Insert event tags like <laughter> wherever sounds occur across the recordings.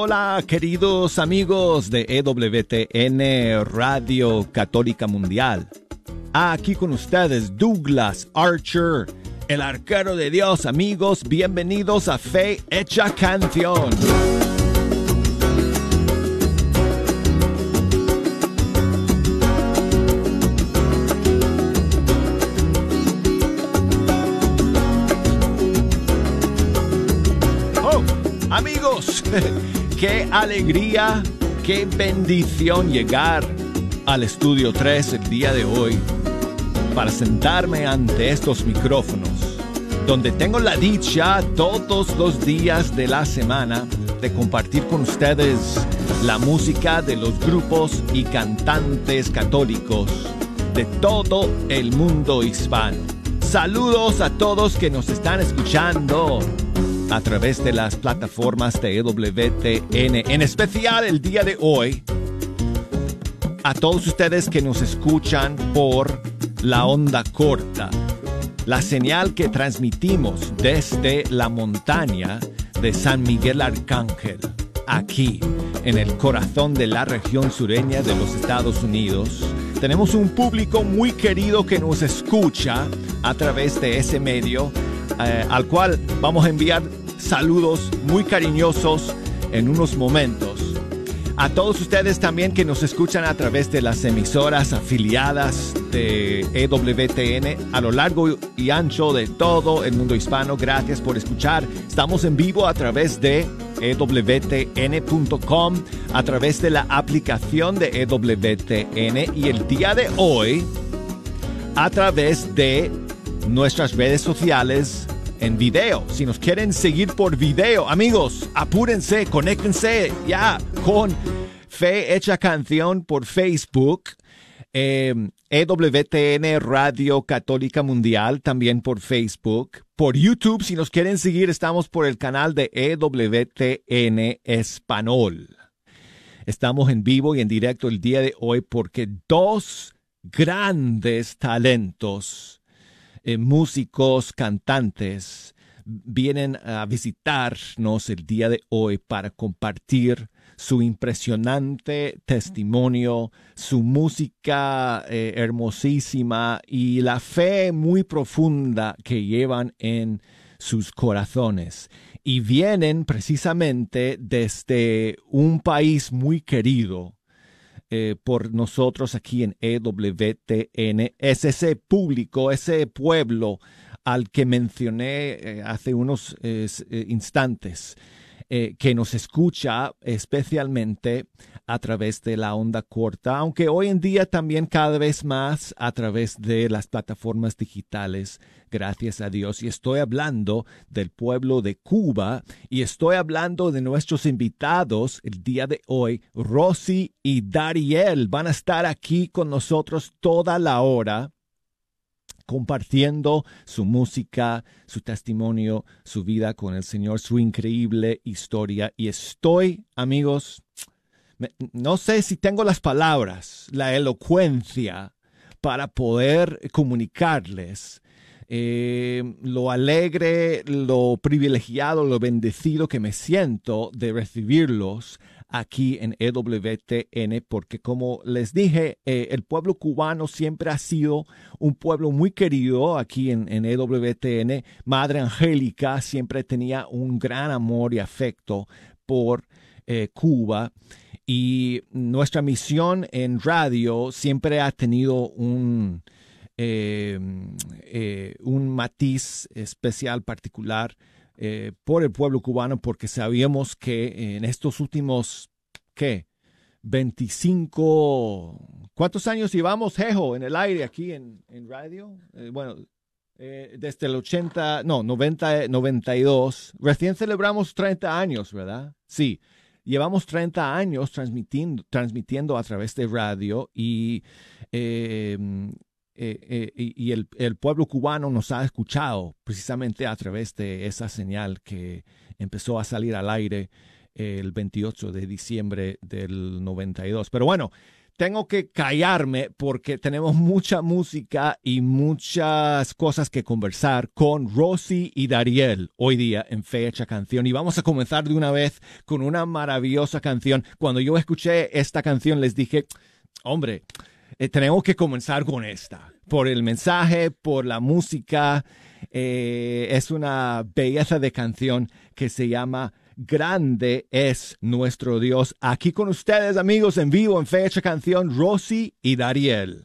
Hola queridos amigos de EWTN Radio Católica Mundial. Aquí con ustedes Douglas Archer, el arquero de Dios amigos, bienvenidos a Fe Hecha Canción. Oh, amigos, <laughs> qué alegría, qué bendición llegar al estudio 3 el día de hoy para sentarme ante estos micrófonos, donde tengo la dicha todos los días de la semana de compartir con ustedes la música de los grupos y cantantes católicos de todo el mundo hispano. Saludos a todos que nos están escuchando a través de las plataformas de EWTN, en especial el día de hoy, a todos ustedes que nos escuchan por la onda corta, la señal que transmitimos desde la montaña de San Miguel Arcángel, aquí en el corazón de la región sureña de los Estados Unidos. Tenemos un público muy querido que nos escucha a través de ese medio, eh, al cual vamos a enviar saludos muy cariñosos en unos momentos. A todos ustedes también que nos escuchan a través de las emisoras afiliadas de EWTN a lo largo y ancho de todo el mundo hispano, gracias por escuchar. Estamos en vivo a través de EWTN.com, a través de la aplicación de EWTN y el día de hoy a través de nuestras redes sociales en video. Si nos quieren seguir por video, amigos, apúrense, conéctense ya con Fe Hecha Canción por Facebook. Eh, EWTN Radio Católica Mundial también por Facebook. Por YouTube, si nos quieren seguir, estamos por el canal de EWTN Español. Estamos en vivo y en directo el día de hoy porque dos grandes talentos eh, músicos, cantantes, vienen a visitarnos el día de hoy para compartir su impresionante testimonio, su música eh, hermosísima y la fe muy profunda que llevan en sus corazones. Y vienen precisamente desde un país muy querido, eh, por nosotros aquí en EWTN es ese público, ese pueblo al que mencioné eh, hace unos eh, que nos escucha especialmente a través de la onda corta, aunque hoy en día también cada vez más a través de las plataformas digitales, gracias a Dios. Y estoy hablando del pueblo de Cuba y estoy hablando de nuestros invitados el día de hoy. Rosy y Dariel van a estar aquí con nosotros toda la hora compartiendo su música, su testimonio, su vida con el Señor, su increíble historia. Y estoy, amigos, no sé si tengo las palabras, la elocuencia para poder comunicarles eh, lo alegre, lo privilegiado, lo bendecido que me siento de recibirlos aquí en EWTN, porque como les dije, eh, el pueblo cubano siempre ha sido un pueblo muy querido aquí en, EWTN. Madre Angélica siempre tenía un gran amor y afecto por eh, Cuba. Y nuestra misión en radio siempre ha tenido un, eh, un matiz especial, particular eh, por el pueblo cubano, porque sabíamos que en estos últimos, ¿qué? 25, ¿cuántos años llevamos, Jejo, en el aire aquí en, en radio? bueno, desde el 80, no, 90, 92, recién celebramos 30 años, ¿verdad? Sí. Llevamos 30 años transmitiendo, transmitiendo a través de radio y, eh, eh, eh, y el, el, pueblo cubano nos ha escuchado precisamente a través de esa señal que empezó a salir al aire eh, el 28 de diciembre del 92. Pero bueno, tengo que callarme porque tenemos mucha música y muchas cosas que conversar con Rosy y Dariel hoy día en Fecha Canción. Y vamos a comenzar de una vez con una maravillosa canción. Cuando yo escuché esta canción les dije, hombre, eh, tenemos que comenzar con esta, por el mensaje, por la música. Eh, es una belleza de canción que se llama Grande es nuestro Dios. Aquí con ustedes, amigos, en vivo, en fecha canción, Rosy y Dariel.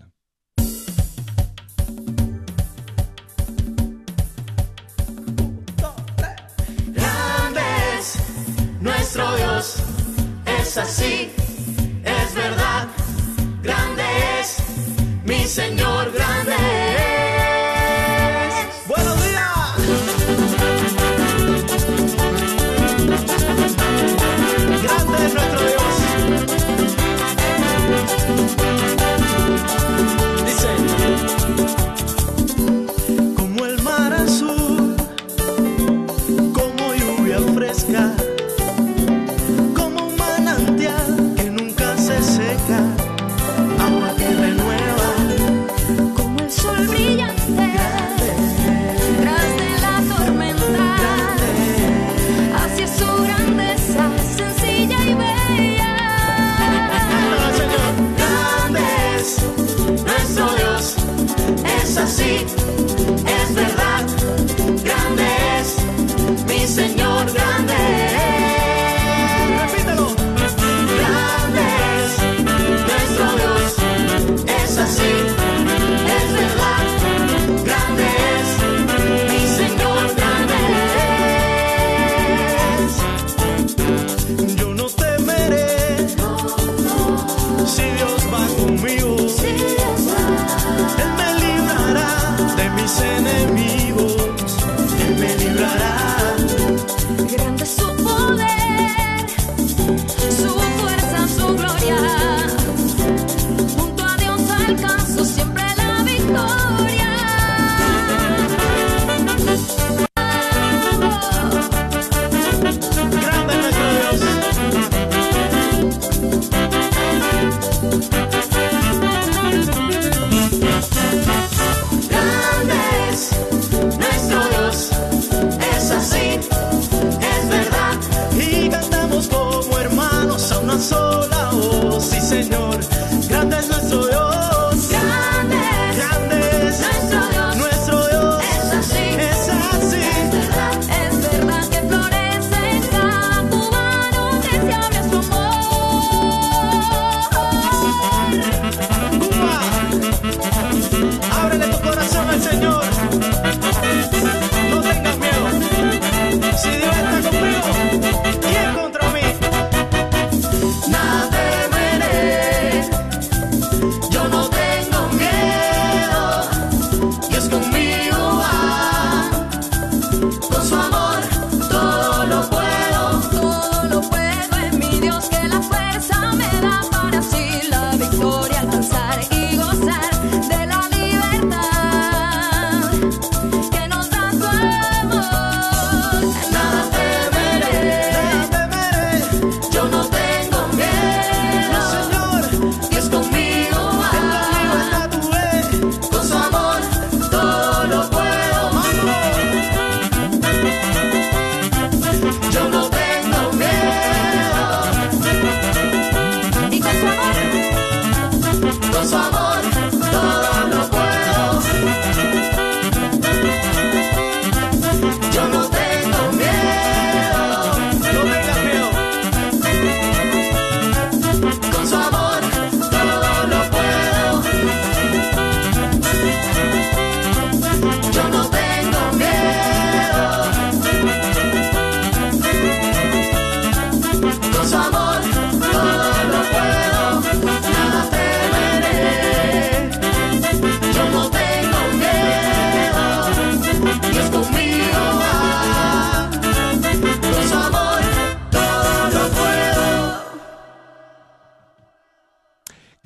Grande es nuestro Dios, es así.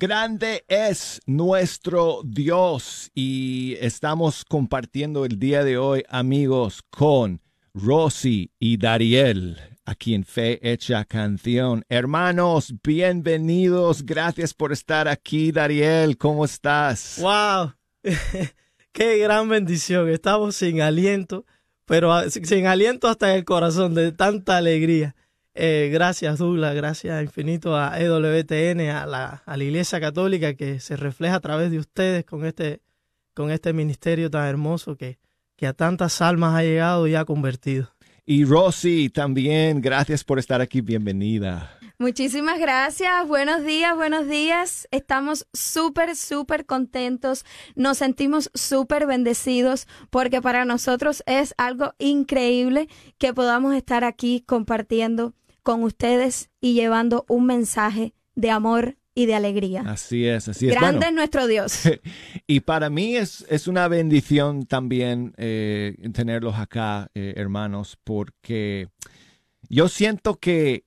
Grande es nuestro Dios y estamos compartiendo el día de hoy, amigos, con Rosy y Dariel, aquí en Fe Hecha Canción. Hermanos, bienvenidos. Gracias por estar aquí, Dariel. ¿Cómo estás? ¡Wow! <laughs> ¡Qué gran bendición! Estamos sin aliento, pero sin aliento hasta el corazón de tanta alegría. Eh, gracias, Douglas. Gracias infinito a EWTN, a la, a la Iglesia Católica que se refleja a través de ustedes con este, con este ministerio tan hermoso que, que a tantas almas ha llegado y ha convertido. Y Rosy, también, gracias por estar aquí. Bienvenida. Muchísimas gracias. Buenos días, buenos días. Estamos súper, súper contentos. Nos sentimos súper bendecidos porque para nosotros es algo increíble que podamos estar aquí compartiendo con ustedes y llevando un mensaje de amor y de alegría. Así es, así es. Grande Bueno, es nuestro Dios. <laughs> y para mí es, es una bendición también eh, tenerlos acá, eh, hermanos, porque yo siento que,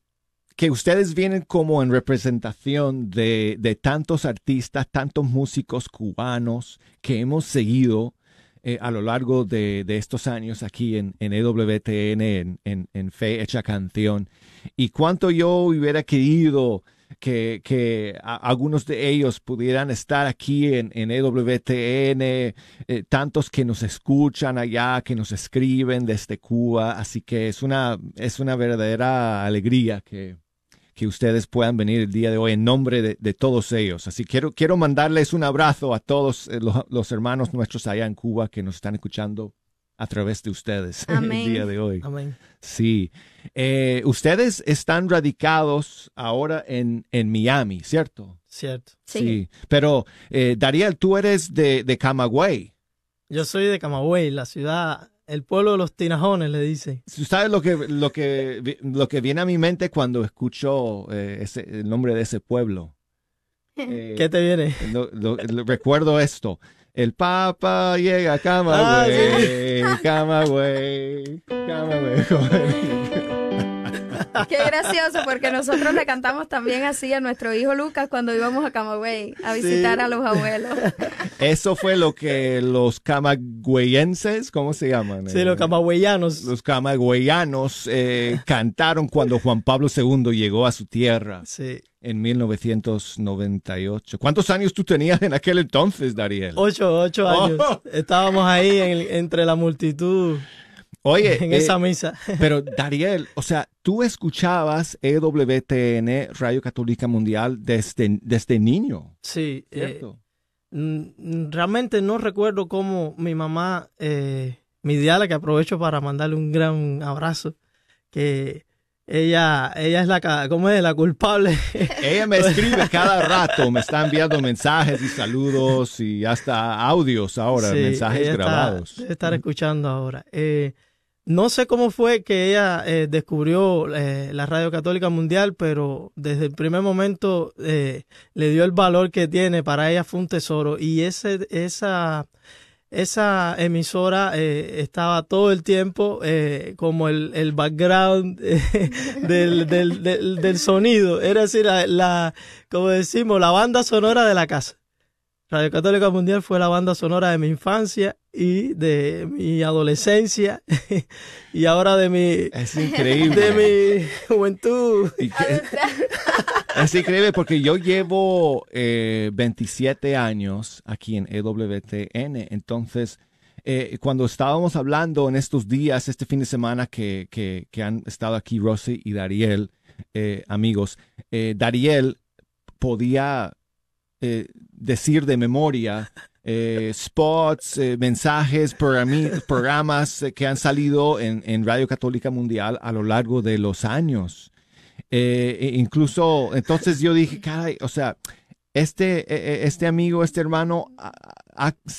que ustedes vienen como en representación de, de tantos artistas, tantos músicos cubanos que hemos seguido eh, a lo largo de, de estos años aquí en, en EWTN, en, en, en Fe Hecha Canción. Y cuánto yo hubiera querido que, que algunos de ellos pudieran estar aquí en, en EWTN, eh, tantos que nos escuchan allá, que nos escriben desde Cuba. Así que es una, es una verdadera alegría que, que ustedes puedan venir el día de hoy en nombre de, de todos ellos. Así que quiero, quiero mandarles un abrazo a todos eh, los, los hermanos nuestros allá en Cuba que nos están escuchando a través de ustedes <laughs> Amén. el día de hoy. Amén. Sí. Eh, ustedes están radicados ahora en, en Miami, ¿cierto? Cierto. Sí. Pero, eh, Dariel, tú eres de, de Camagüey. Yo soy de Camagüey, la ciudad, el pueblo de los tinajones, le dicen. ¿Tú ¿Sabes lo que, lo que, lo que viene a mi mente cuando escucho eh, ese, el nombre de ese pueblo? <laughs> Eh, ¿Qué te viene? lo- lo- lo- recuerdo esto. El Papa llega a Ah, Camagüey, Camagüey, Camagüey. <laughs> <laughs> Qué gracioso porque nosotros le cantamos también así a nuestro hijo Lucas cuando íbamos a Camagüey a visitar a los abuelos. <laughs> Eso fue lo que los camagüeyenses, ¿cómo se llaman? Sí, Eh, los camagüeyanos. los camagüeyanos eh, cantaron cuando Juan Pablo II llegó a su tierra Sí. en 1998. ¿Cuántos años tú tenías en aquel entonces, Dariel? Ocho, ocho años. Oh. Estábamos ahí en- entre la multitud Oye, <laughs> en eh, esa misa. <laughs> pero Dariel, o sea, tú escuchabas EWTN, Radio Católica Mundial, desde, desde niño, Sí. eh, ¿cierto? mm, realmente no recuerdo cómo mi mamá, eh, mi diala, que aprovecho para mandarle un gran abrazo, que ella, ella es la, ¿cómo es? La culpable. <laughs> Ella me escribe cada rato, me está enviando mensajes y saludos y hasta audios ahora, Sí, mensajes ella está- grabados. debe estar escuchando ahora. Eh, no sé cómo fue que ella eh, descubrió eh, la Radio Católica Mundial, pero desde el primer momento eh, le dio el valor que tiene. Para ella fue un tesoro. Y ese, esa, esa emisora eh, estaba todo el tiempo eh, como el, el background <laughs> del, del, del, del sonido. Era decir, la, la, como decimos, la banda sonora de la casa. Radio Católica Mundial fue la banda sonora de mi infancia y de mi adolescencia <laughs> y ahora de mi, Es increíble. de mi juventud. Y que- <laughs> es increíble porque yo llevo eh, 27 años aquí en EWTN. Entonces, eh, cuando estábamos hablando en estos días, este fin de semana que, que- que han estado aquí Rosy y Dariel, eh, amigos, eh, Dariel podía eh, decir de memoria eh, spots, eh, mensajes, programas que han salido en, en Radio Católica Mundial a lo largo de los años. Eh, e incluso, entonces yo dije, caray, o sea, este, eh, eh, este amigo, este hermano ha,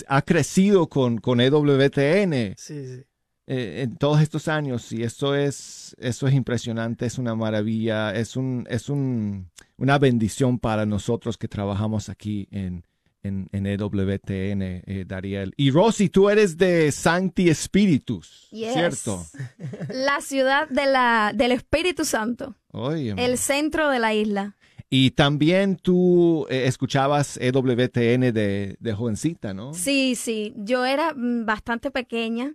ha- crecido con, con EWTN Sí, sí. en todos estos años y eso es, eso es impresionante, es una maravilla, es, un, es un, una bendición para nosotros que trabajamos aquí en, en, en EWTN, eh, Dariel. Y Rosy, tú eres de Sancti Spiritus, Yes. ¿cierto? <laughs> La ciudad de la, del Espíritu Santo, Oye, el centro de la isla. Y también tú eh, escuchabas EWTN de, de jovencita, ¿no? Sí, sí, yo era mm, bastante pequeña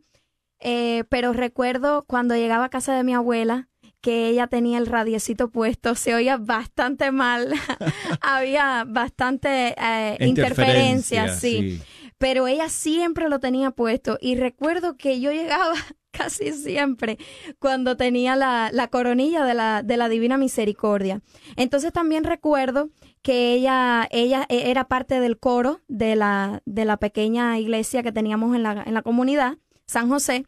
Eh, pero recuerdo cuando llegaba a casa de mi abuela que ella tenía el radiecito puesto, se oía bastante mal, <laughs> había bastante eh, interferencia, sí. Pero ella siempre lo tenía puesto y recuerdo que yo llegaba <laughs> casi siempre cuando tenía la, la coronilla de la, de la Divina Misericordia. Entonces también recuerdo que ella, ella e- era parte del coro de la, de la pequeña iglesia que teníamos en la, en la comunidad, San José.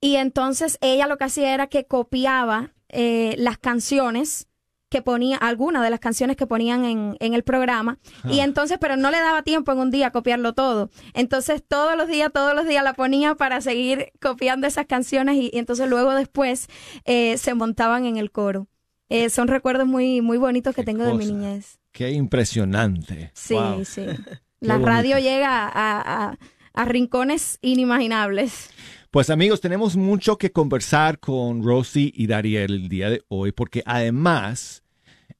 Y entonces ella lo que hacía era que copiaba eh, las canciones que ponía, algunas de las canciones que ponían en, en el programa. Y entonces, pero no le daba tiempo en un día a copiarlo todo. Entonces, todos los días, todos los días la ponía para seguir copiando esas canciones y, y entonces luego después eh, se montaban en el coro. Eh, son recuerdos muy, muy bonitos que Qué tengo de mi niñez. Qué impresionante. Sí, Wow. sí. <laughs> La radio llega a, a- a rincones inimaginables. Pues amigos, tenemos mucho que conversar con Rosy y Dariel el día de hoy, porque además,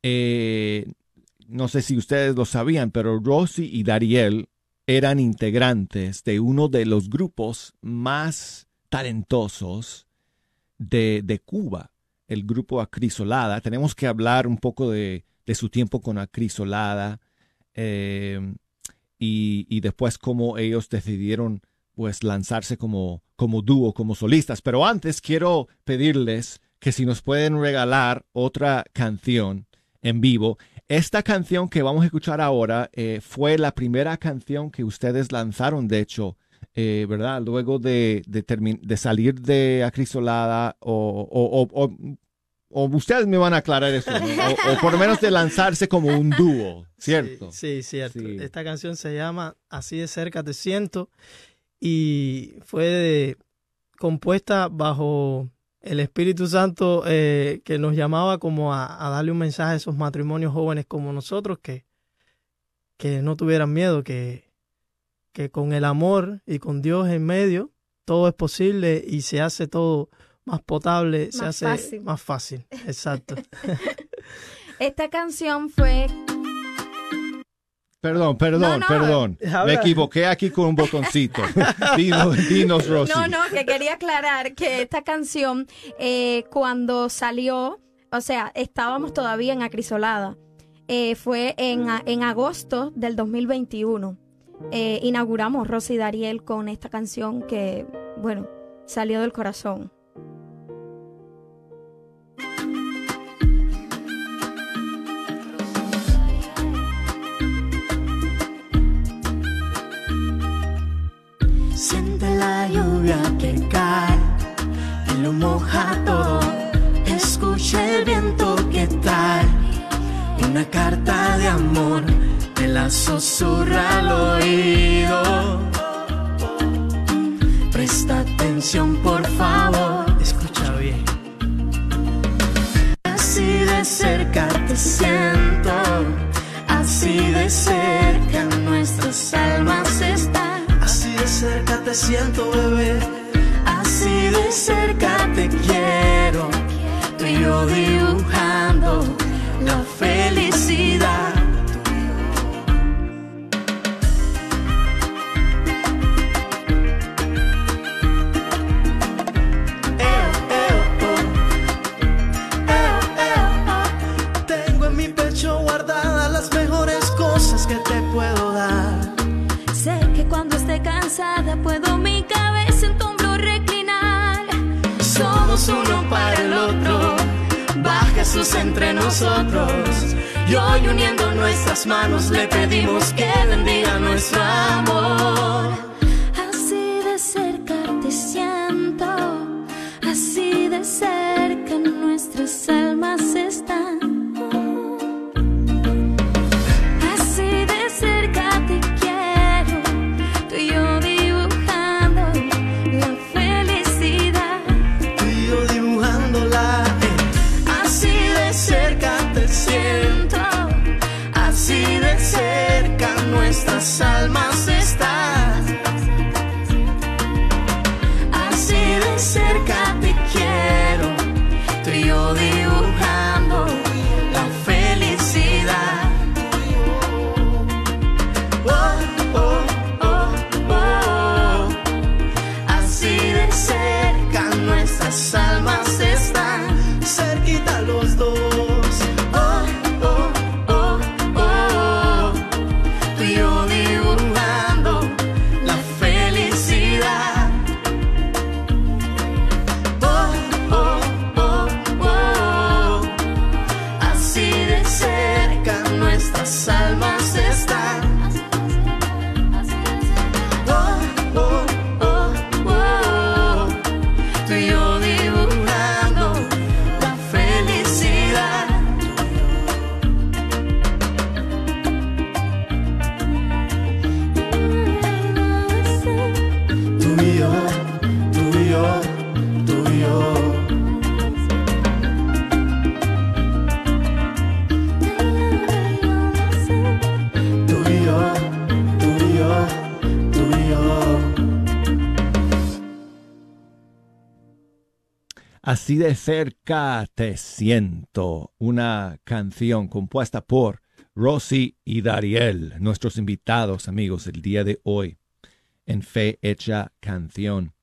eh, no sé si ustedes lo sabían, pero Rosy y Dariel eran integrantes de uno de los grupos más talentosos de, de Cuba, el grupo Acrisolada. Tenemos que hablar un poco de, de su tiempo con Acrisolada eh, y, y después cómo ellos decidieron pues lanzarse como, como dúo, como solistas. Pero antes quiero pedirles que si nos pueden regalar otra canción en vivo. Esta canción que vamos a escuchar ahora eh, fue la primera canción que ustedes lanzaron, de hecho, eh, ¿verdad? Luego de, de, de salir de Acrisolada o, o, o, ustedes me van a aclarar eso, ¿no? o, o por lo menos de lanzarse como un dúo, ¿cierto? Sí, sí, cierto. Sí. Esta canción se llama Así de cerca te siento y fue de- compuesta bajo el Espíritu Santo eh, que nos llamaba como a, a darle un mensaje a esos matrimonios jóvenes como nosotros que, que no tuvieran miedo, que, que con el amor y con Dios en medio todo es posible y se hace todo más potable, se Más hace fácil. más fácil. Exacto. <laughs> <laughs> Esta canción fue Perdón, perdón, No, no. perdón. Me equivoqué aquí con un botoncito. <laughs> <laughs> dinos, dinos, Rosy. No, no, que quería aclarar que esta canción, eh, cuando salió, o sea, estábamos todavía en Acrisolada. Eh, fue en, en agosto del 2021. Eh, inauguramos Rosy y Dariel con esta canción que, bueno, salió del corazón. La lluvia que cae y lo moja todo. Escucha el viento que trae una carta de amor. Te la susurra al oído. Presta atención, por favor. Escucha bien. Así de cerca te siento, así de cerca nuestras almas están. De cerca te siento, bebé. Así de cerca te quiero, tú y yo dibujando la felicidad. Puedo mi cabeza en tu hombro reclinar. Somos uno para el otro. Va Jesús entre nosotros. Y hoy uniendo nuestras manos le pedimos que bendiga nuestro amor. Así de cerca te siento, una canción compuesta por Rosy y Dariel, nuestros invitados amigos el día de hoy en Fe Hecha Canción.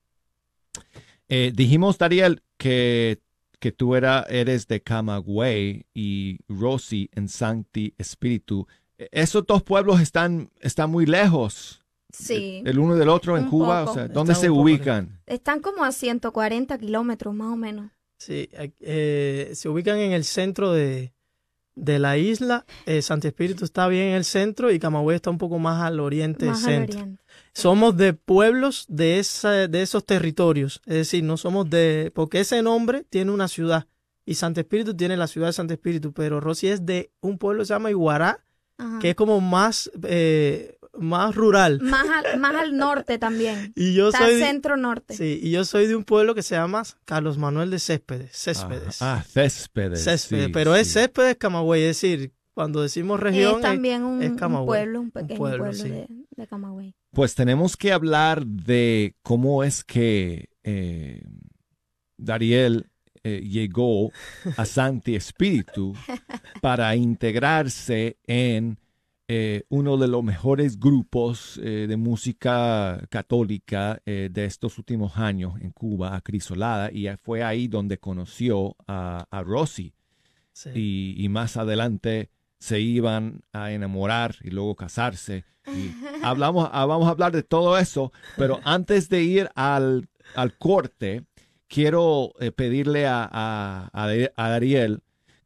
Eh, dijimos, Dariel, que, que tú era, eres de Camagüey y Rosy en Sancti Espíritu. E, esos dos pueblos están, están muy lejos. Sí. El uno del otro en Cuba. O sea, ¿Dónde se ubican? Están como a 140 kilómetros más o menos. Sí, eh, se ubican en el centro de, de la isla. Eh, Santo Espíritu está bien en el centro y Camagüey está un poco más al oriente del centro. Somos de pueblos de, esa, de esos territorios. Es decir, no somos de... Porque ese nombre tiene una ciudad. Y Santo Espíritu tiene la ciudad de Santo Espíritu. Pero Rosy es de un pueblo que se llama Iguará, que es como más... Eh, más rural. Más al, más al norte también. <laughs> y yo Está soy centro norte. Sí, y yo soy de un pueblo que se llama Carlos Manuel de Céspedes. Céspedes. Ah, ah Céspedes. Céspedes, sí, pero es. Céspedes Camagüey, es decir, cuando decimos región es también un, es un Camagüey. pueblo, un pequeño pueblo, pueblo, sí. de, de Camagüey. Pues tenemos que hablar de cómo es que eh, Dariel eh, llegó a Santi Espíritu <laughs> para integrarse en eh, uno de los mejores grupos eh, de música católica eh, de estos últimos años en Cuba, Acrisolada, y fue ahí donde conoció a, a Rosy. Sí. Y, y más adelante se iban a enamorar y luego casarse. Y <laughs> hablamos, ah, vamos a hablar de todo eso, pero antes de ir al, al corte, quiero pedirle a, a, a, a Ariel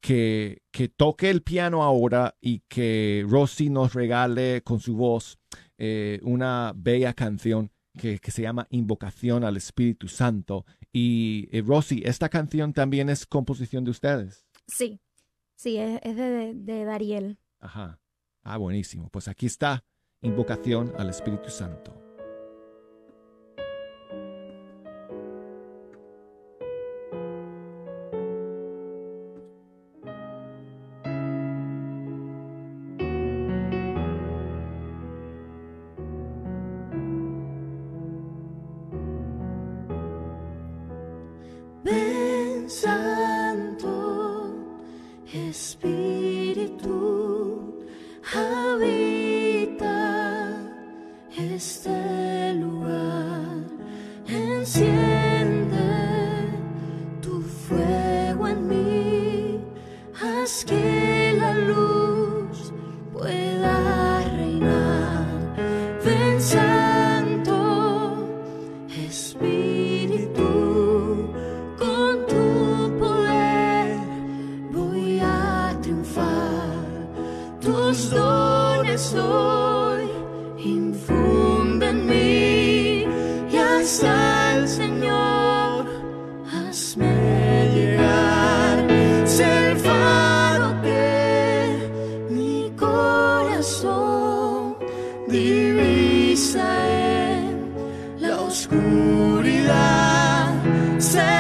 que, que toque el piano ahora y que Rosy nos regale con su voz eh, una bella canción que, que, se llama Invocación al Espíritu Santo. Y eh, Rosy, esta canción también es composición de ustedes. Sí, sí, es, es de, de Dariel. Ajá. Ah, buenísimo. Pues aquí está Invocación al Espíritu Santo. Say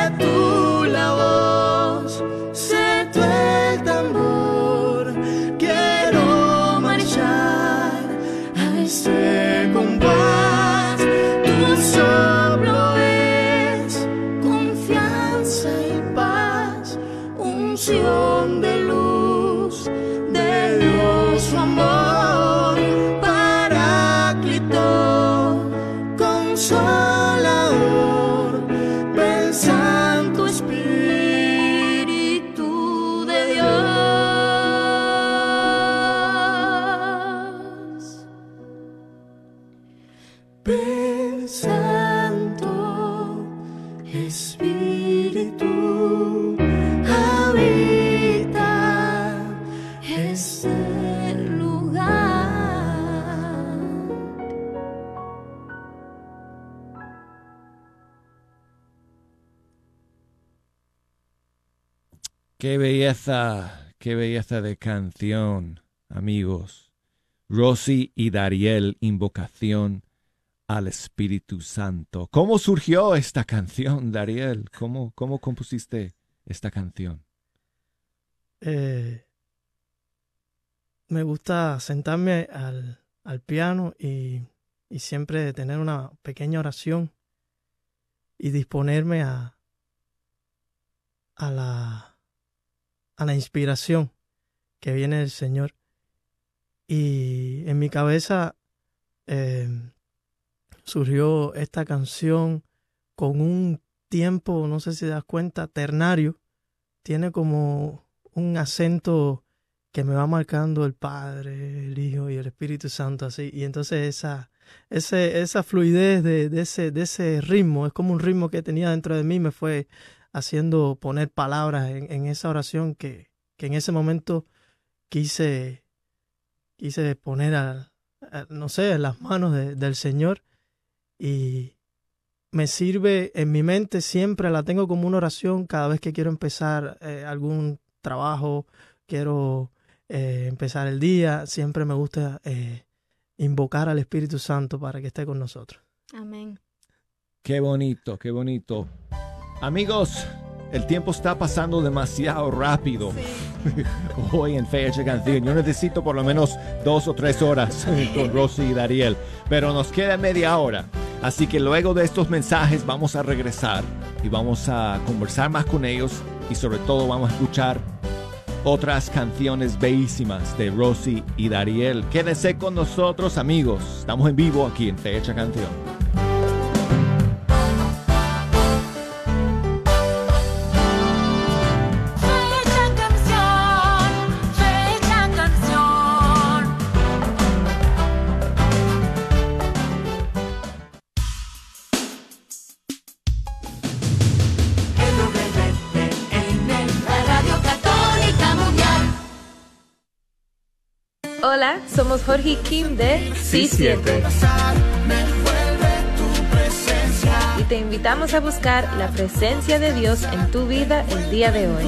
Qué belleza, qué belleza de canción, amigos. Rosy y Dariel, invocación al Espíritu Santo. ¿Cómo surgió esta canción, Dariel? ¿Cómo, cómo compusiste esta canción? Eh, me gusta sentarme al, al piano y, y siempre tener una pequeña oración y disponerme a, a la, a la inspiración que viene del Señor. Y en mi cabeza em, surgió esta canción con un tiempo, no sé si das cuenta, ternario. Tiene como un acento que me va marcando el Padre, el Hijo y el Espíritu Santo así. Y entonces esa, ese, esa fluidez de, de, ese, de ese ritmo, es como un ritmo que tenía dentro de mí, me fue haciendo poner palabras en, esa oración que, que, en ese momento quise, quise poner a, no sé, en las manos del Señor y me sirve en mi mente siempre, la tengo como una oración cada vez que quiero empezar eh, algún trabajo, quiero eh, empezar el día, siempre me gusta eh, invocar al Espíritu Santo para que esté con nosotros. Amén. Qué bonito, qué bonito. Amigos, el tiempo está pasando demasiado rápido. <laughs> Hoy en Fecha Canción. Yo necesito por lo menos dos o tres horas <laughs> con Rosy y Dariel. Pero nos queda media hora. Así que luego de estos mensajes vamos a regresar y vamos a conversar más con ellos y sobre todo vamos a escuchar otras canciones bellísimas de Rosy y Dariel. Quédense con nosotros amigos, estamos en vivo aquí en Fecha Canción. Hola, somos Jorge y Kim de C7. Y te invitamos a buscar la presencia de Dios en tu vida el día de hoy.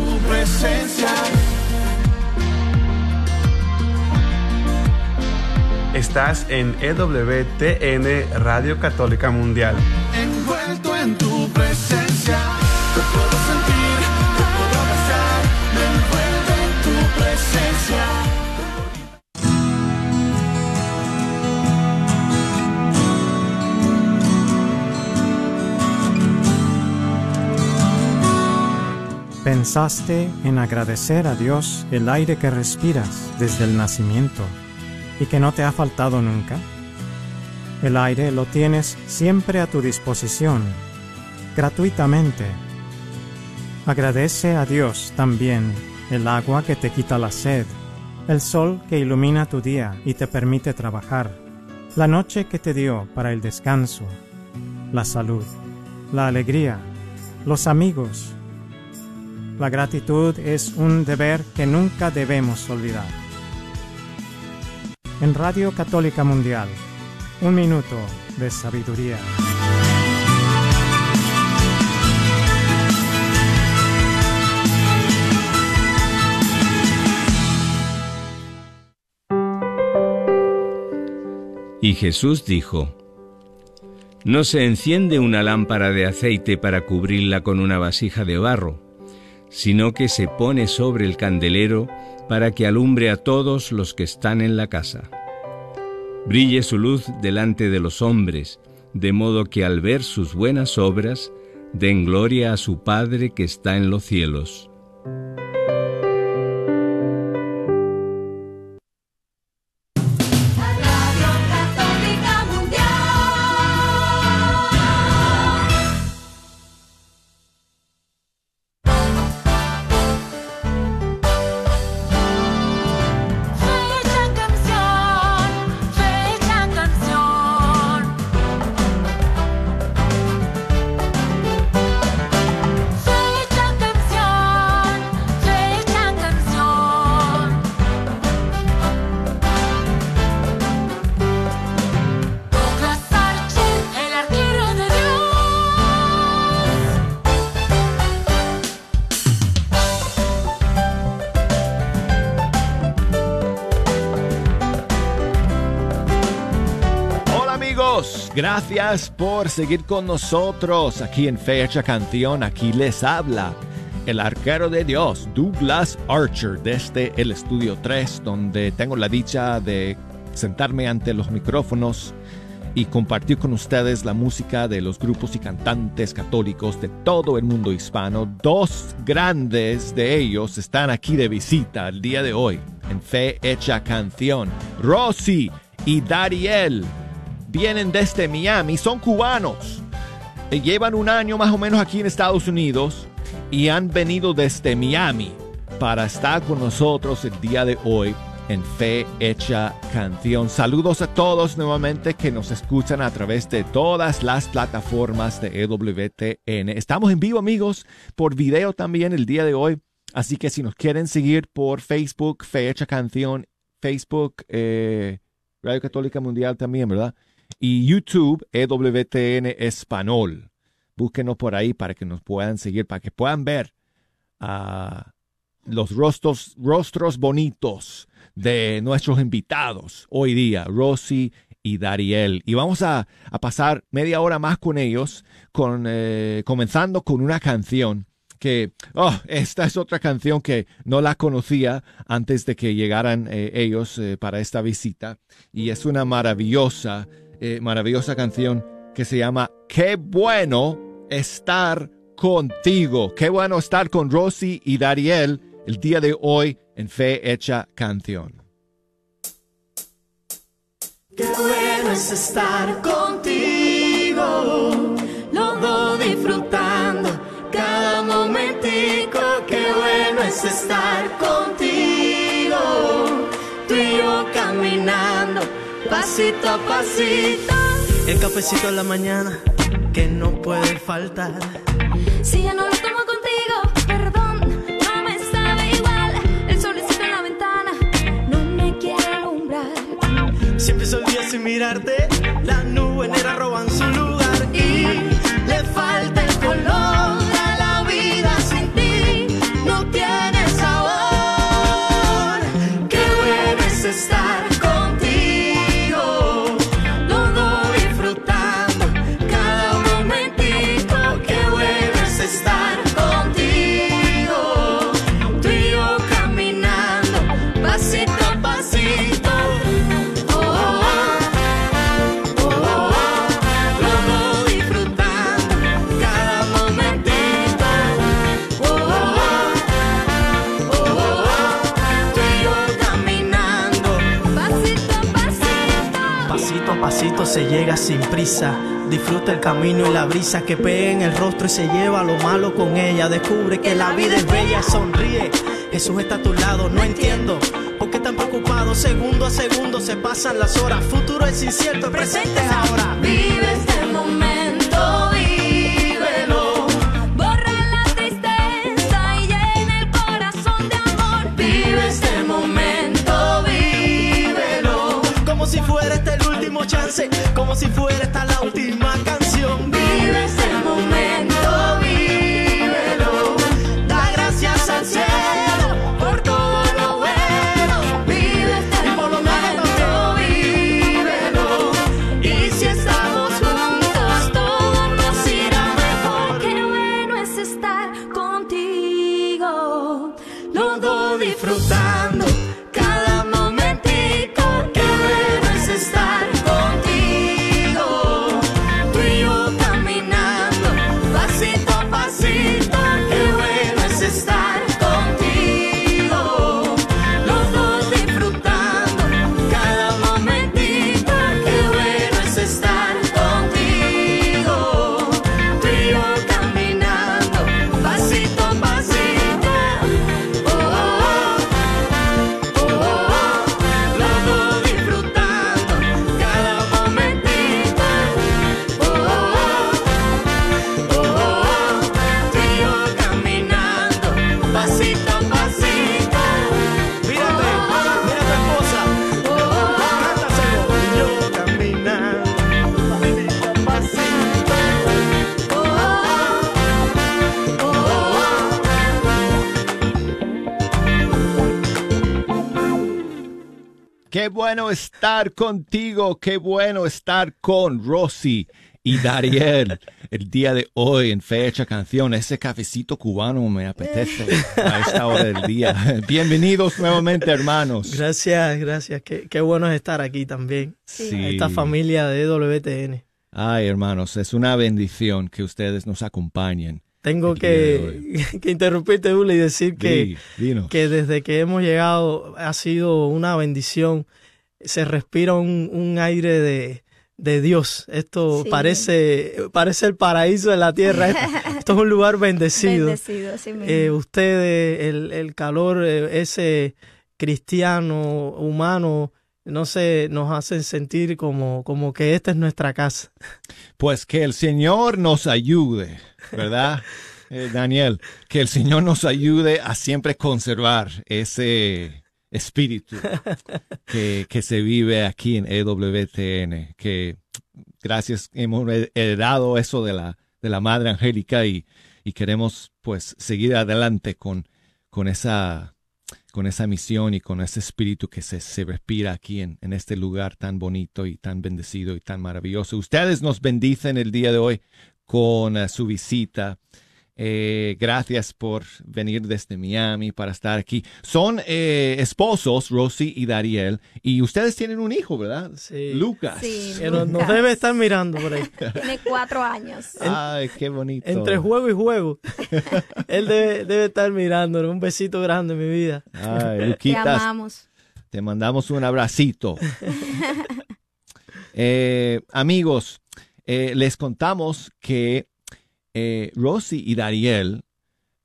Estás en EWTN Radio Católica Mundial. Envuelto en tu presencia, ¿Pensaste en agradecer a Dios el aire que respiras desde el nacimiento y que no te ha faltado nunca? El aire lo tienes siempre a tu disposición, gratuitamente. Agradece a Dios también el agua que te quita la sed, el sol que ilumina tu día y te permite trabajar, la noche que te dio para el descanso, la salud, la alegría, los amigos, la gratitud es un deber que nunca debemos olvidar. En Radio Católica Mundial, un minuto de sabiduría. Y Jesús dijo, No se enciende una lámpara de aceite para cubrirla con una vasija de barro sino que se pone sobre el candelero para que alumbre a todos los que están en la casa. Brille su luz delante de los hombres, de modo que al ver sus buenas obras, den gloria a su Padre que está en los cielos. Gracias por seguir con nosotros aquí en Fecha Canción. Aquí les habla el arquero de Dios, Douglas Archer, desde el estudio 3, donde tengo la dicha de sentarme ante los micrófonos y compartir con ustedes la música de los grupos y cantantes católicos de todo el mundo hispano. Dos grandes de ellos están aquí de visita el día de hoy en Fe Hecha Canción. Rosy y Dariel vienen desde Miami, son cubanos. Llevan un año más o menos aquí en Estados Unidos y han venido desde Miami para estar con nosotros el día de hoy en Fe Hecha Canción. Saludos a todos nuevamente que nos escuchan a través de todas las plataformas de EWTN. Estamos en vivo amigos por video también el día de hoy. Así que si nos quieren seguir por Facebook, Fe Hecha Canción, Facebook, eh, Radio Católica Mundial también, ¿verdad? Y YouTube, EWTN Español. Búsquenos por ahí para que nos puedan seguir, para que puedan ver a los rostros, rostros bonitos de nuestros invitados hoy día, Rosy y Dariel. Y vamos a, pasar media hora más con ellos, con, eh, comenzando con una canción que, oh, esta es otra canción que no la conocía antes de que llegaran eh, ellos eh, para esta visita. Y es una maravillosa, maravillosa canción que se llama Qué bueno estar contigo. Qué bueno estar con Rosy y Dariel el día de hoy en Fe Hecha Canción. Qué bueno es estar contigo, lo disfrutando cada momentico. Qué bueno es estar contigo, pasito a pasito. El cafecito en la mañana que no puede faltar. Si ya no lo tomo contigo, perdón Siempre el día sin mirarte, las nubes negras roban su lugar se llega sin prisa. Disfruta el camino y la brisa que pega en el rostro y se lleva lo malo con ella. Descubre que la vida es bella, sonríe. Jesús está a tu lado, no entiendo. ¿Por qué tan preocupado? Segundo a segundo se pasan las horas. Futuro es incierto, presente es ahora. Como si fuera esta la última canción. Estar contigo, qué bueno estar con Rosy y Dariel, el día de hoy en Fecha Canción, ese cafecito cubano me apetece a esta hora del día. <laughs> Bienvenidos nuevamente, hermanos. Gracias, gracias. Qué, qué bueno es estar aquí también. Sí. Esta familia de WTN. Ay, hermanos, es una bendición que ustedes nos acompañen. Tengo que, <laughs> que, interrumpirte, Uli, y decir que, que desde que hemos llegado ha sido una bendición. Se respira un, un aire de, de Dios. Esto parece, parece el paraíso de la tierra. Esto es un lugar bendecido. <laughs> bendecido sí eh, ustedes, el, el calor, eh, ese cristiano, humano, no sé, nos hacen sentir como, como que esta es nuestra casa. Pues que el Señor nos ayude, ¿verdad? <laughs> Eh, Daniel, que el Señor nos ayude a siempre conservar ese espíritu <laughs> que, que se vive aquí en EWTN, que gracias hemos heredado eso de la, de la Madre Angélica y, y queremos pues seguir adelante con, con esa con esa misión y con ese espíritu que se, se respira aquí en, en, este lugar tan bonito y tan bendecido y tan maravilloso. Ustedes nos bendicen el día de hoy con uh, su visita. Eh, gracias por venir desde Miami para estar aquí. Son eh, esposos, Rosy y Dariel, y ustedes tienen un hijo, ¿verdad? Sí. Lucas. Sí, Que nos, nos debe estar mirando por ahí. <laughs> Tiene cuatro años. Ay, qué bonito. Entre juego y juego. <laughs> Él debe, debe estar mirándonos. Un besito grande, mi vida. Ay, <laughs> Te Luquitas, amamos. te mandamos un abracito. Eh, amigos, eh, les contamos que eh, Rosy y Dariel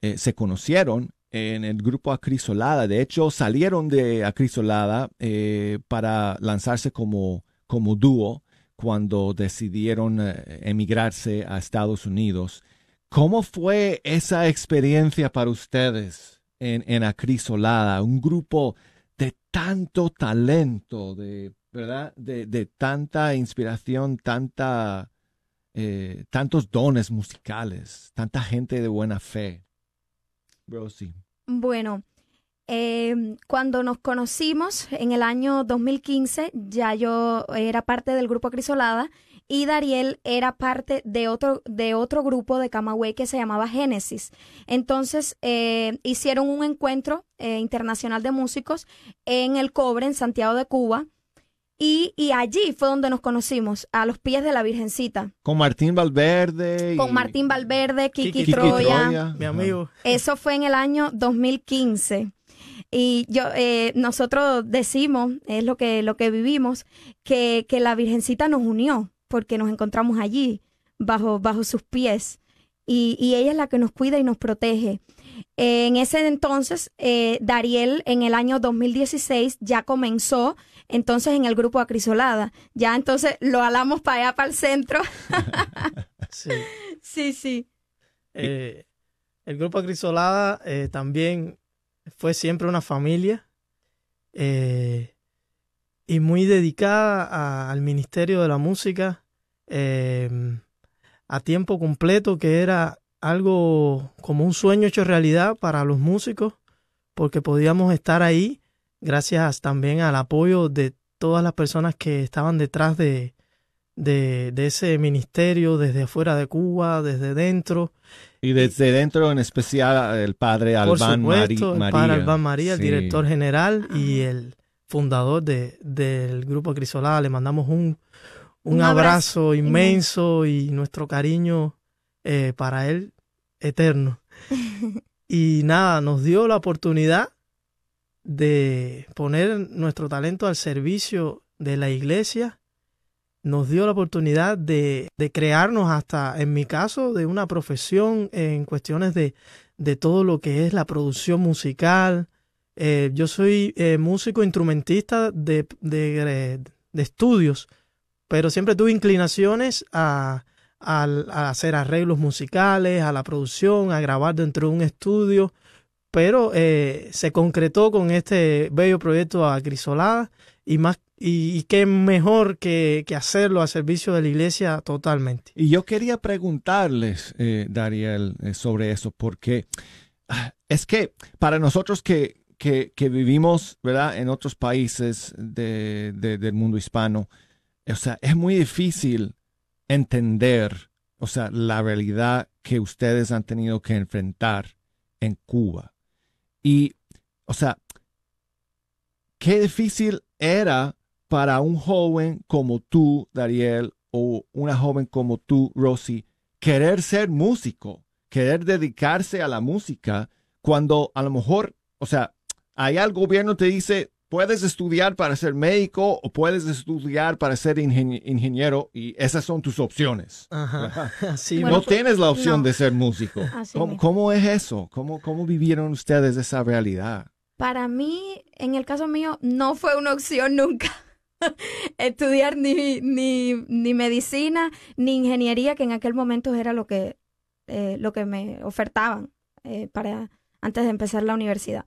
eh, se conocieron en el grupo Acrisolada. De hecho, salieron de Acrisolada eh, para lanzarse como, como dúo cuando decidieron eh, emigrarse a Estados Unidos. ¿Cómo fue esa experiencia para ustedes en, Acrisolada? Un grupo de tanto talento, de, ¿verdad? De, de tanta inspiración, tanta eh, tantos dones musicales, tanta gente de buena fe. Bueno, eh, cuando nos conocimos en el año 2015, ya yo era parte del grupo Crisolada y Dariel era parte de otro, de otro grupo de Camagüey que se llamaba Génesis. Entonces eh, hicieron un encuentro eh, internacional de músicos en el Cobre, en Santiago de Cuba. Y, y, allí fue donde nos conocimos, a los pies de la Virgencita. Con Martín Valverde. Y... Con Martín Valverde, Kiki, Kiki Troya. Troya. Mi amigo. Eso fue en el año 2015. Y yo, eh, nosotros decimos, es lo que, lo que vivimos, que, que la Virgencita nos unió, porque nos encontramos allí, bajo, bajo sus pies. Y, y ella es la que nos cuida y nos protege. En ese entonces, eh, Dariel en el año 2016 ya comenzó entonces en el grupo Acrisolada. Ya entonces lo alamos para allá, para el centro. <laughs> Sí. sí, sí. Eh, el grupo Acrisolada eh, también fue siempre una familia eh, y muy dedicada a- al Ministerio de la Música a tiempo completo, que era algo como un sueño hecho realidad para los músicos, porque podíamos estar ahí gracias también al apoyo de todas las personas que estaban detrás de, de, de ese ministerio, desde afuera de Cuba, desde dentro. Y desde dentro, en especial, el padre Por Albán Mari- supuesto, el María. padre Albán María, el director general y el fundador de, del grupo Acrisolada. Le mandamos un, un, Un abrazo, abrazo inmenso y nuestro cariño eh, para él eterno. <laughs> y nada, nos dio la oportunidad de poner nuestro talento al servicio de la iglesia. Nos dio la oportunidad de, de crearnos hasta, en mi caso, de una profesión en cuestiones de, de todo lo que es la producción musical. Eh, yo soy eh, músico instrumentista de, de, de estudios, pero siempre tuve inclinaciones a, a, a hacer arreglos musicales, a la producción, a grabar dentro de un estudio, pero eh, se concretó con este bello proyecto Acrisolada y más y, qué mejor que, que hacerlo a servicio de la iglesia totalmente. Y yo quería preguntarles, eh, Dariel, eh, sobre eso, porque ah, es que para nosotros que, que, vivimos, ¿verdad?, en otros países de- del mundo hispano, o sea, es muy difícil entender, o sea, la realidad que ustedes han tenido que enfrentar en Cuba. Y, o sea, qué difícil era para un joven como tú, Dariel, o una joven como tú, Rosy, querer ser músico, querer dedicarse a la música, cuando a lo mejor, o sea, allá el gobierno te dice, puedes estudiar para ser médico o puedes estudiar para ser ingeniero y esas son tus opciones. Ajá. <laughs> no tienes la opción de ser músico. <laughs> ¿Cómo, es eso? ¿Cómo, ¿Cómo vivieron ustedes esa realidad? Para mí, en el caso mío, no fue una opción nunca. <laughs> estudiar ni, ni, ni, medicina ni ingeniería, que en aquel momento era lo que, eh, lo que me ofertaban eh, para, antes de empezar la universidad.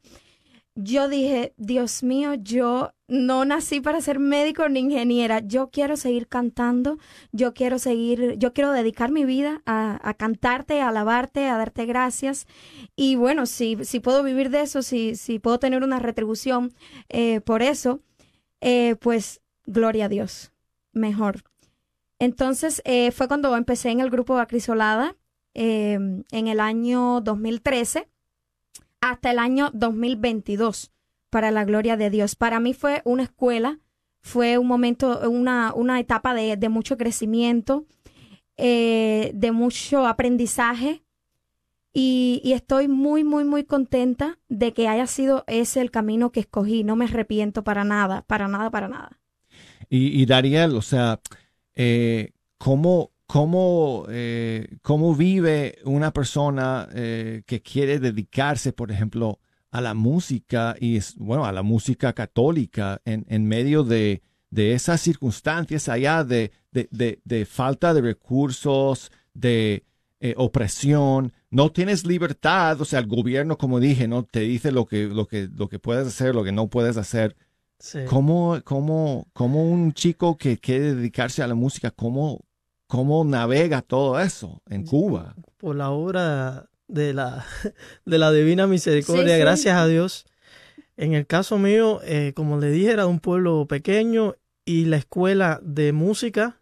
Yo dije, Dios mío, yo no nací para ser médico ni ingeniera. Yo quiero seguir cantando. Yo quiero seguir, yo quiero dedicar mi vida a, cantarte, a alabarte, a darte gracias. Y bueno, si, si puedo vivir de eso, si, si puedo tener una retribución eh, por eso, pues gloria a Dios, mejor. Entonces eh, fue cuando empecé en el grupo Acrisolada em, en el año 2013 hasta el año 2022, para la gloria de Dios. Para mí fue una escuela, fue un momento, una, una etapa de, mucho crecimiento, eh, de mucho aprendizaje. Y, y, estoy muy, muy, muy contenta de que haya sido ese el camino que escogí. No me arrepiento para nada, para nada, para nada. Y, Dariel, o sea, eh, ¿cómo, cómo, eh, ¿cómo vive una persona eh, que quiere dedicarse, por ejemplo, a la música y, bueno, a la música católica en, en medio de, de, esas circunstancias allá de, de, de falta de recursos, de opresión, no tienes libertad, o sea, el gobierno, como dije, no te dice lo que, lo que, lo que puedes hacer, lo que no puedes hacer. ¿Cómo, cómo, cómo, un chico que quiere dedicarse a la música, cómo, cómo navega todo eso en Cuba? Por la obra de la, <laughs> de la Divina Misericordia, gracias a Dios. En el caso mío, eh, como le dije, era de un pueblo pequeño y la escuela de música,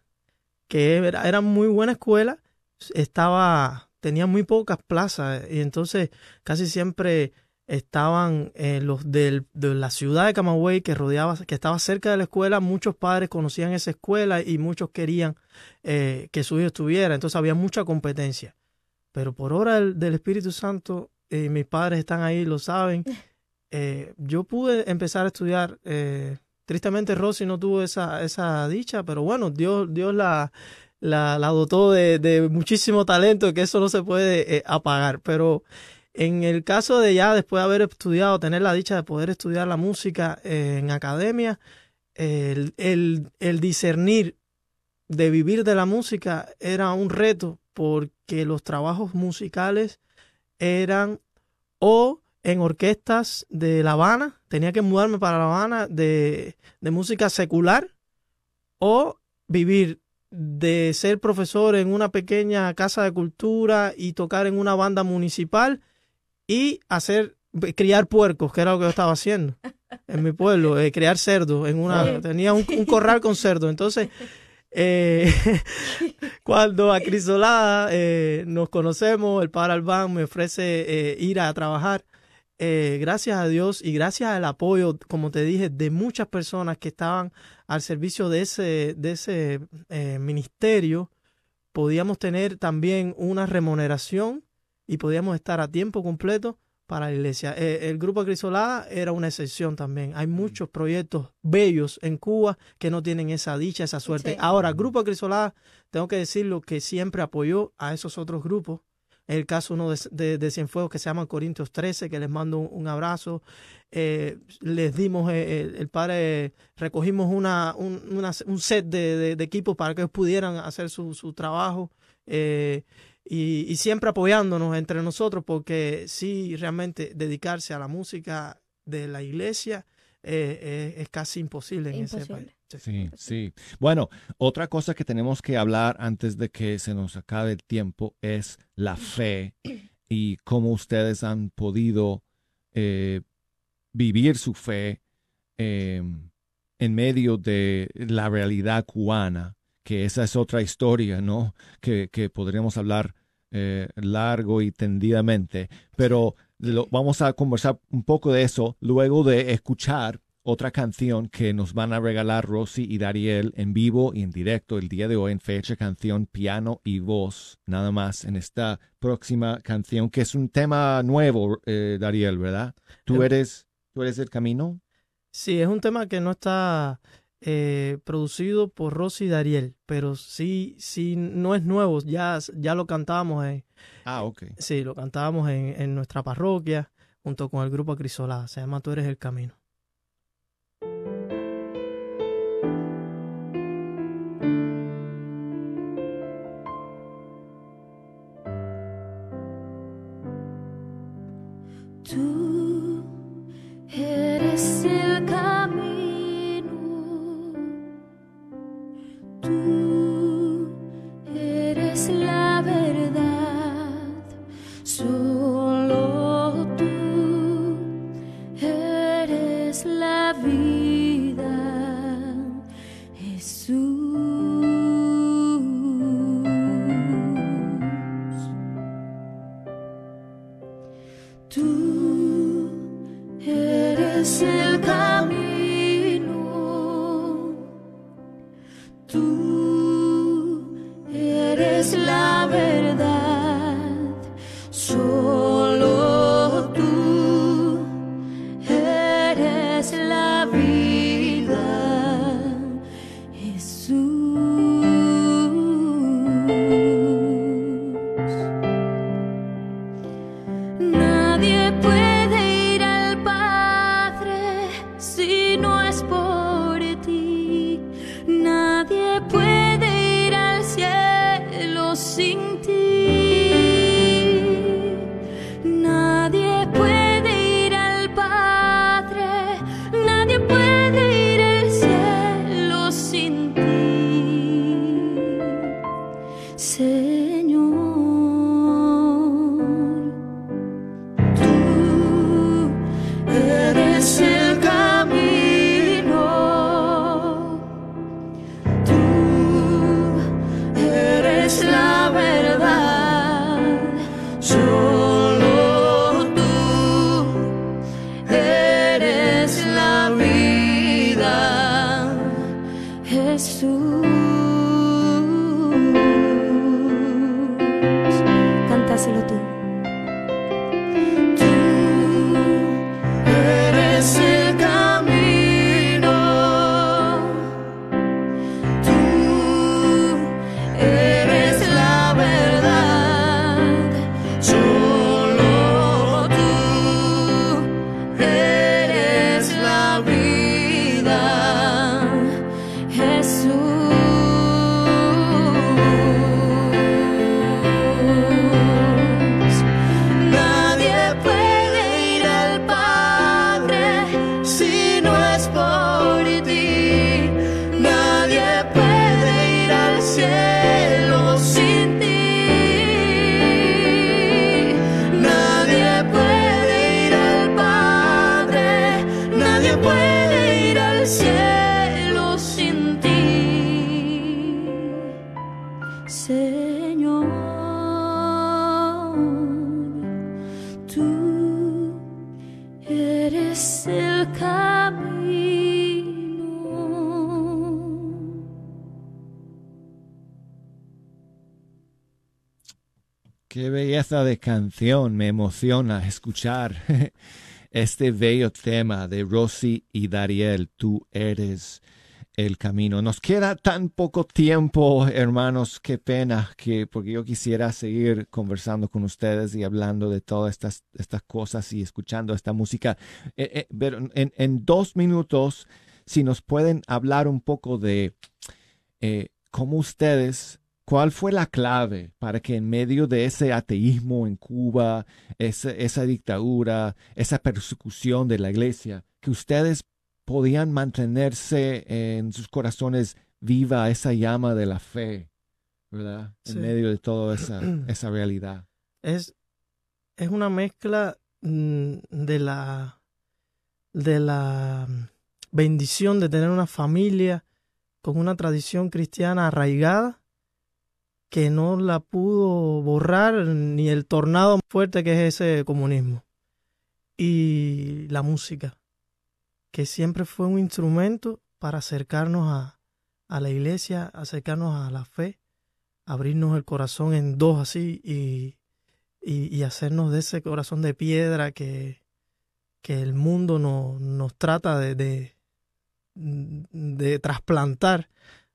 que era, era muy buena escuela, estaba, tenía muy pocas plazas y entonces casi siempre estaban eh, los de la ciudad de Camagüey que rodeaba, que estaba cerca de la escuela, muchos padres conocían esa escuela y muchos querían eh, que su hijo estuviera, entonces había mucha competencia. Pero por hora del, Espíritu Santo, y mis padres están ahí, lo saben, <laughs> eh, yo pude empezar a estudiar. tristemente Rosy no tuvo esa, esa dicha, pero bueno, Dios, Dios la, la, dotó de, de, muchísimo talento, que eso no se puede apagar, pero en el caso de ya después de haber estudiado, tener la dicha de poder estudiar la música eh, en academia, el, discernir de vivir de la música era un reto porque los trabajos musicales eran o en orquestas de La Habana, tenía que mudarme para La Habana de música secular o vivir de ser profesor en una pequeña casa de cultura y tocar en una banda municipal y hacer criar puercos, que era lo que yo estaba haciendo en mi pueblo, eh, criar cerdos, en una tenía un, corral con cerdos, entonces eh, <laughs> cuando a Crisolada eh, nos conocemos, el padre Albán me ofrece ir a trabajar. gracias a Dios y gracias al apoyo, como te dije, de muchas personas que estaban al servicio de ese, de ese ministerio, podíamos tener también una remuneración y podíamos estar a tiempo completo para la iglesia. Eh, el grupo Crisolada era una excepción también. Hay muchos proyectos bellos en Cuba que no tienen esa dicha, esa suerte. Ahora, el grupo Crisolada, tengo que decirlo que siempre apoyó a esos otros grupos. El caso uno de, de, Cienfuegos que se llama Corintios 13, que les mando un, abrazo. Eh, les dimos, eh, el, padre, recogimos una, un, set de, equipos para que ellos pudieran hacer su, su trabajo y, siempre apoyándonos entre nosotros porque sí, realmente dedicarse a la música de la iglesia eh, eh, es casi imposible en ese país. Sí, sí. Bueno, otra cosa que tenemos que hablar antes de que se nos acabe el tiempo es la fe <clears throat> y cómo ustedes han podido eh, vivir su fe en medio de la realidad cubana que esa es otra historia, ¿no? Que, que podríamos hablar eh, largo y tendidamente, pero vamos a conversar un poco de eso luego de escuchar otra canción que nos van a regalar Rosy y Dariel en vivo y en directo el día de hoy en fecha canción piano y voz, nada más en esta próxima canción que es un tema nuevo, eh, Dariel, ¿verdad? ¿Tú eh, eres, ¿Tú eres el camino? Sí, es un tema que no está eh, producido por Rosy y Dariel, pero sí, sí, no es nuevo, ya, ya lo cantábamos en... Ah, ok. Sí, lo cantábamos en, en nuestra parroquia junto con el grupo Crisolá, se llama Tú eres el camino. Tú eres el camino. Qué belleza de canción, me emociona escuchar <laughs> este bello tema de Rosy y Dariel, tú eres el camino. Nos queda tan poco tiempo, hermanos, qué pena, que porque yo quisiera seguir conversando con ustedes y hablando de todas estas, estas cosas y escuchando esta música. Eh, eh, pero en, dos minutos, si nos pueden hablar un poco de eh, cómo ustedes ¿Cuál fue la clave para que en medio de ese ateísmo en Cuba, esa, dictadura, esa persecución de la iglesia, que ustedes podían mantenerse en sus corazones viva esa llama de la fe, ¿verdad? En medio de toda esa, <clears throat> esa realidad. Es, es una mezcla mm, de la, de la bendición de tener una familia con una tradición cristiana arraigada que no la pudo borrar ni el tornado fuerte que es ese comunismo. Y la música, que siempre fue un instrumento para acercarnos a, a la iglesia, acercarnos a la fe, abrirnos el corazón en dos así y, y, hacernos de ese corazón de piedra que, que el mundo no, nos trata de, de, de, trasplantar,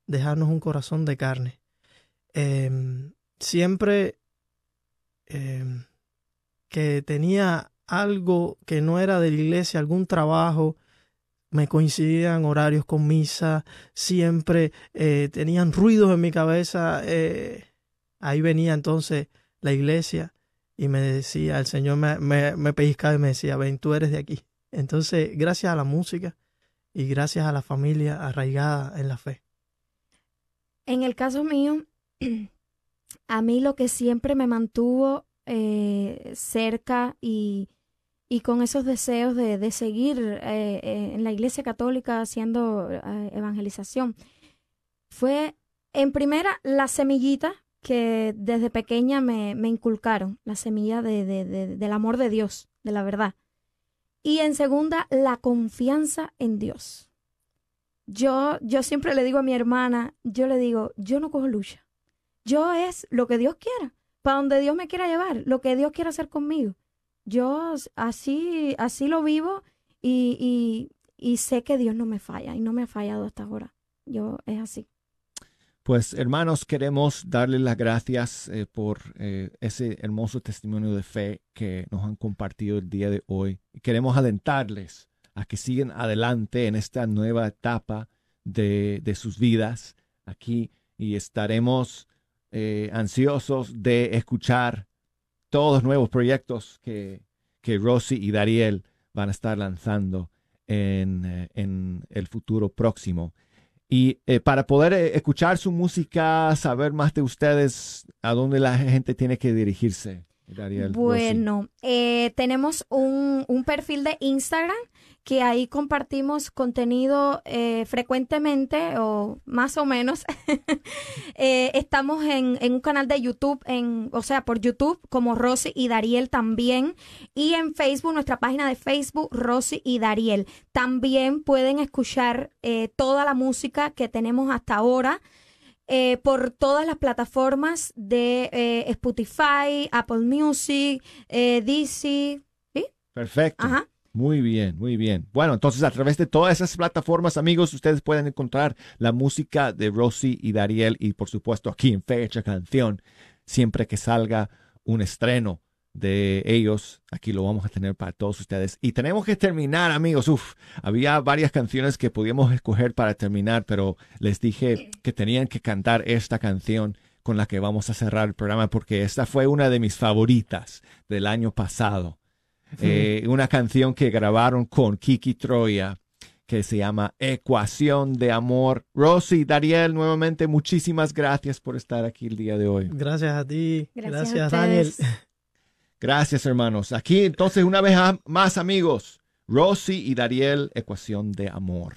dejarnos un corazón de carne. Em, siempre em, que tenía algo que no era de la iglesia, algún trabajo, me coincidían horarios con misa, siempre eh, tenían ruidos en mi cabeza. Eh, ahí venía entonces la iglesia y me decía, el Señor me, me, me pellizcaba y me decía, ven, tú eres de aquí. Entonces, gracias a la música y gracias a la familia arraigada en la fe. En el caso mío, a mí lo que siempre me mantuvo eh, cerca y, y, con esos deseos de, de seguir eh, eh, en la Iglesia Católica haciendo evangelización fue, en primera, la semillita que desde pequeña me, me inculcaron, la semilla de, de, del amor de Dios, de la verdad. Y en segunda, la confianza en Dios. Yo, yo siempre le digo a mi hermana, yo le digo, yo no cojo lucha. Yo es lo que Dios quiera, para donde Dios me quiera llevar, lo que Dios quiera hacer conmigo. Yo así, así lo vivo y, y, y sé que Dios no me falla y no me ha fallado hasta ahora. Yo es así. Pues hermanos, queremos darles las gracias eh, por eh, ese hermoso testimonio de fe que nos han compartido el día de hoy. Queremos alentarles a que sigan adelante en esta nueva etapa de, de sus vidas aquí y estaremos eh, ansiosos de escuchar todos los nuevos proyectos que, que Rosy y Dariel van a estar lanzando en, en el futuro próximo. Y eh, para poder eh, escuchar su música, saber más de ustedes, ¿a dónde la gente tiene que dirigirse? Dariel, bueno, eh, tenemos un, un, perfil de Instagram que ahí compartimos contenido eh, frecuentemente o más o menos. <laughs> eh, estamos en, en, un canal de YouTube, en, o sea, por YouTube como Rosy y Dariel también. Y en Facebook, nuestra página de Facebook, Rosy y Dariel. También pueden escuchar eh, toda la música que tenemos hasta ahora. Eh, por todas las plataformas de eh, Spotify, Apple Music, eh, DC. ¿sí? Perfecto. Ajá. Muy bien, muy bien. Bueno, entonces a través de todas esas plataformas, amigos, ustedes pueden encontrar la música de Rosy y Dariel y por supuesto aquí en Fecha Canción, siempre que salga un estreno de ellos, aquí lo vamos a tener para todos ustedes. Y tenemos que terminar, amigos. Uf, había varias canciones que podíamos escoger para terminar, pero les dije que tenían que cantar esta canción con la que vamos a cerrar el programa porque esta fue una de mis favoritas del año pasado. Eh, una canción que grabaron con Kiki Troya que se llama Ecuación de Amor. Rosy, Dariel, nuevamente muchísimas gracias por estar aquí el día de hoy. Gracias a ti. Gracias, gracias Daniel. Gracias, hermanos. Aquí entonces una vez más, amigos, Rosy y Dariel, Ecuación de Amor.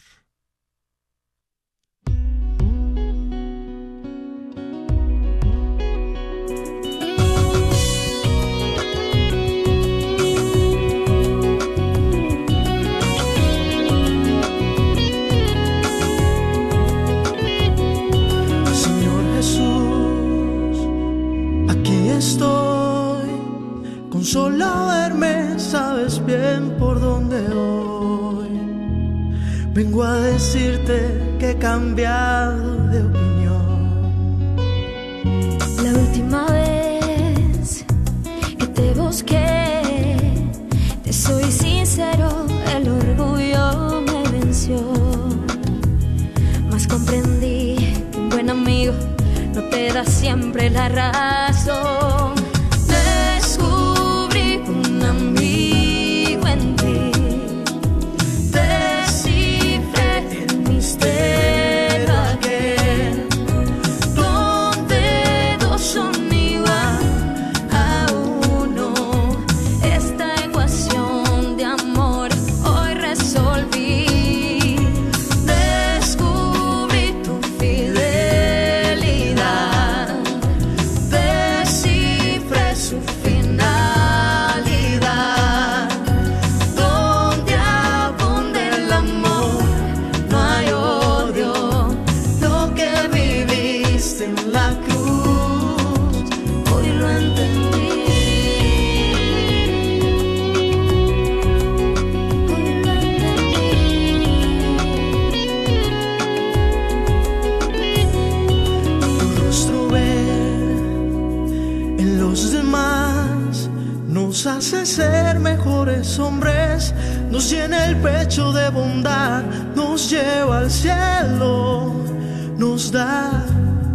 Nos da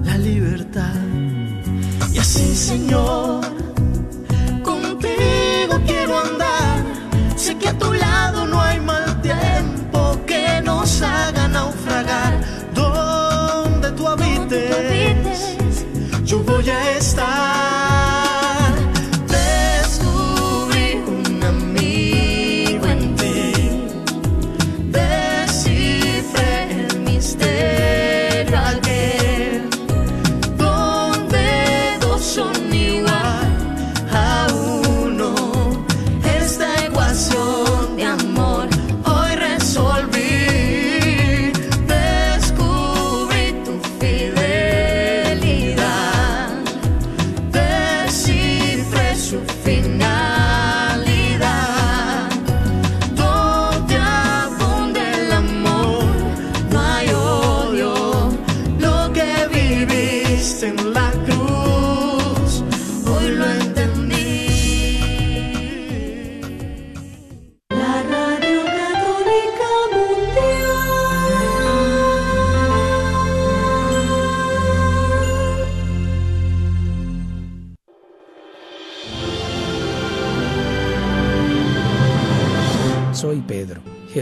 la libertad. Y así, Señor, contigo quiero andar. Sé que a tu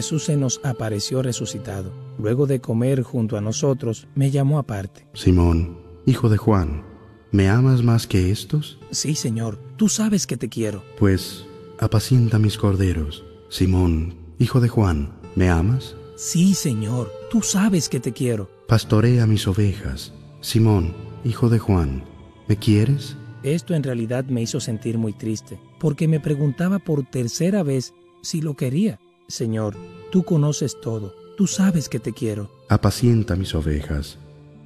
Jesús se nos apareció resucitado. Luego de comer junto a nosotros, me llamó aparte. Simón, hijo de Juan, ¿me amas más que estos? Sí, Señor, tú sabes que te quiero. Pues apacienta mis corderos. Simón, hijo de Juan, ¿me amas? Sí, Señor, tú sabes que te quiero. Pastorea mis ovejas. Simón, hijo de Juan, ¿me quieres? Esto en realidad me hizo sentir muy triste, porque me preguntaba por tercera vez si lo quería. Señor, tú conoces todo, tú sabes que te quiero. Apacienta mis ovejas.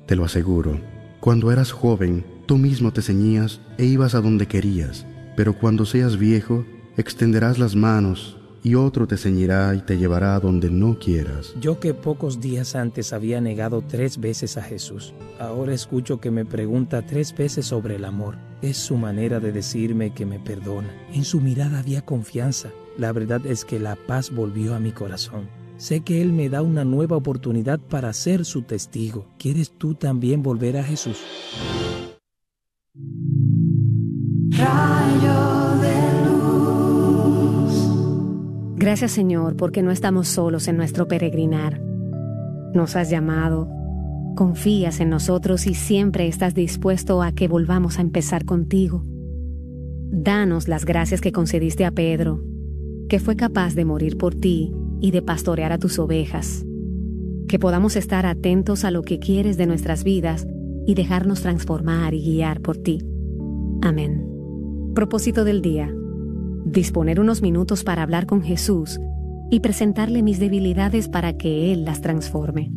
Te lo aseguro, cuando eras joven, tú mismo te ceñías e ibas a donde querías, pero cuando seas viejo, extenderás las manos y otro te ceñirá y te llevará a donde no quieras. Yo que pocos días antes había negado tres veces a Jesús, ahora escucho que me pregunta tres veces sobre el amor. Es su manera de decirme que me perdona. En su mirada había confianza. La verdad es que la paz volvió a mi corazón. Sé que Él me da una nueva oportunidad para ser su testigo. ¿Quieres tú también volver a Jesús? Rayo de luz. Gracias Señor porque no estamos solos en nuestro peregrinar. Nos has llamado, confías en nosotros y siempre estás dispuesto a que volvamos a empezar contigo. Danos las gracias que concediste a Pedro, que fue capaz de morir por ti y de pastorear a tus ovejas. Que podamos estar atentos a lo que quieres de nuestras vidas y dejarnos transformar y guiar por ti. Amén. Propósito del día. Disponer unos minutos para hablar con Jesús y presentarle mis debilidades para que Él las transforme.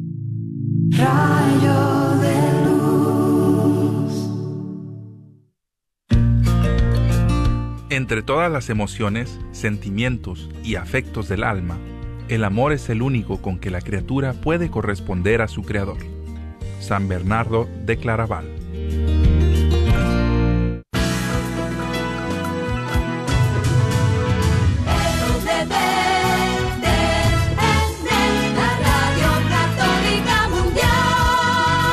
Entre todas las emociones, sentimientos y afectos del alma, el amor es el único con que la criatura puede corresponder a su creador. San Bernardo de Claraval.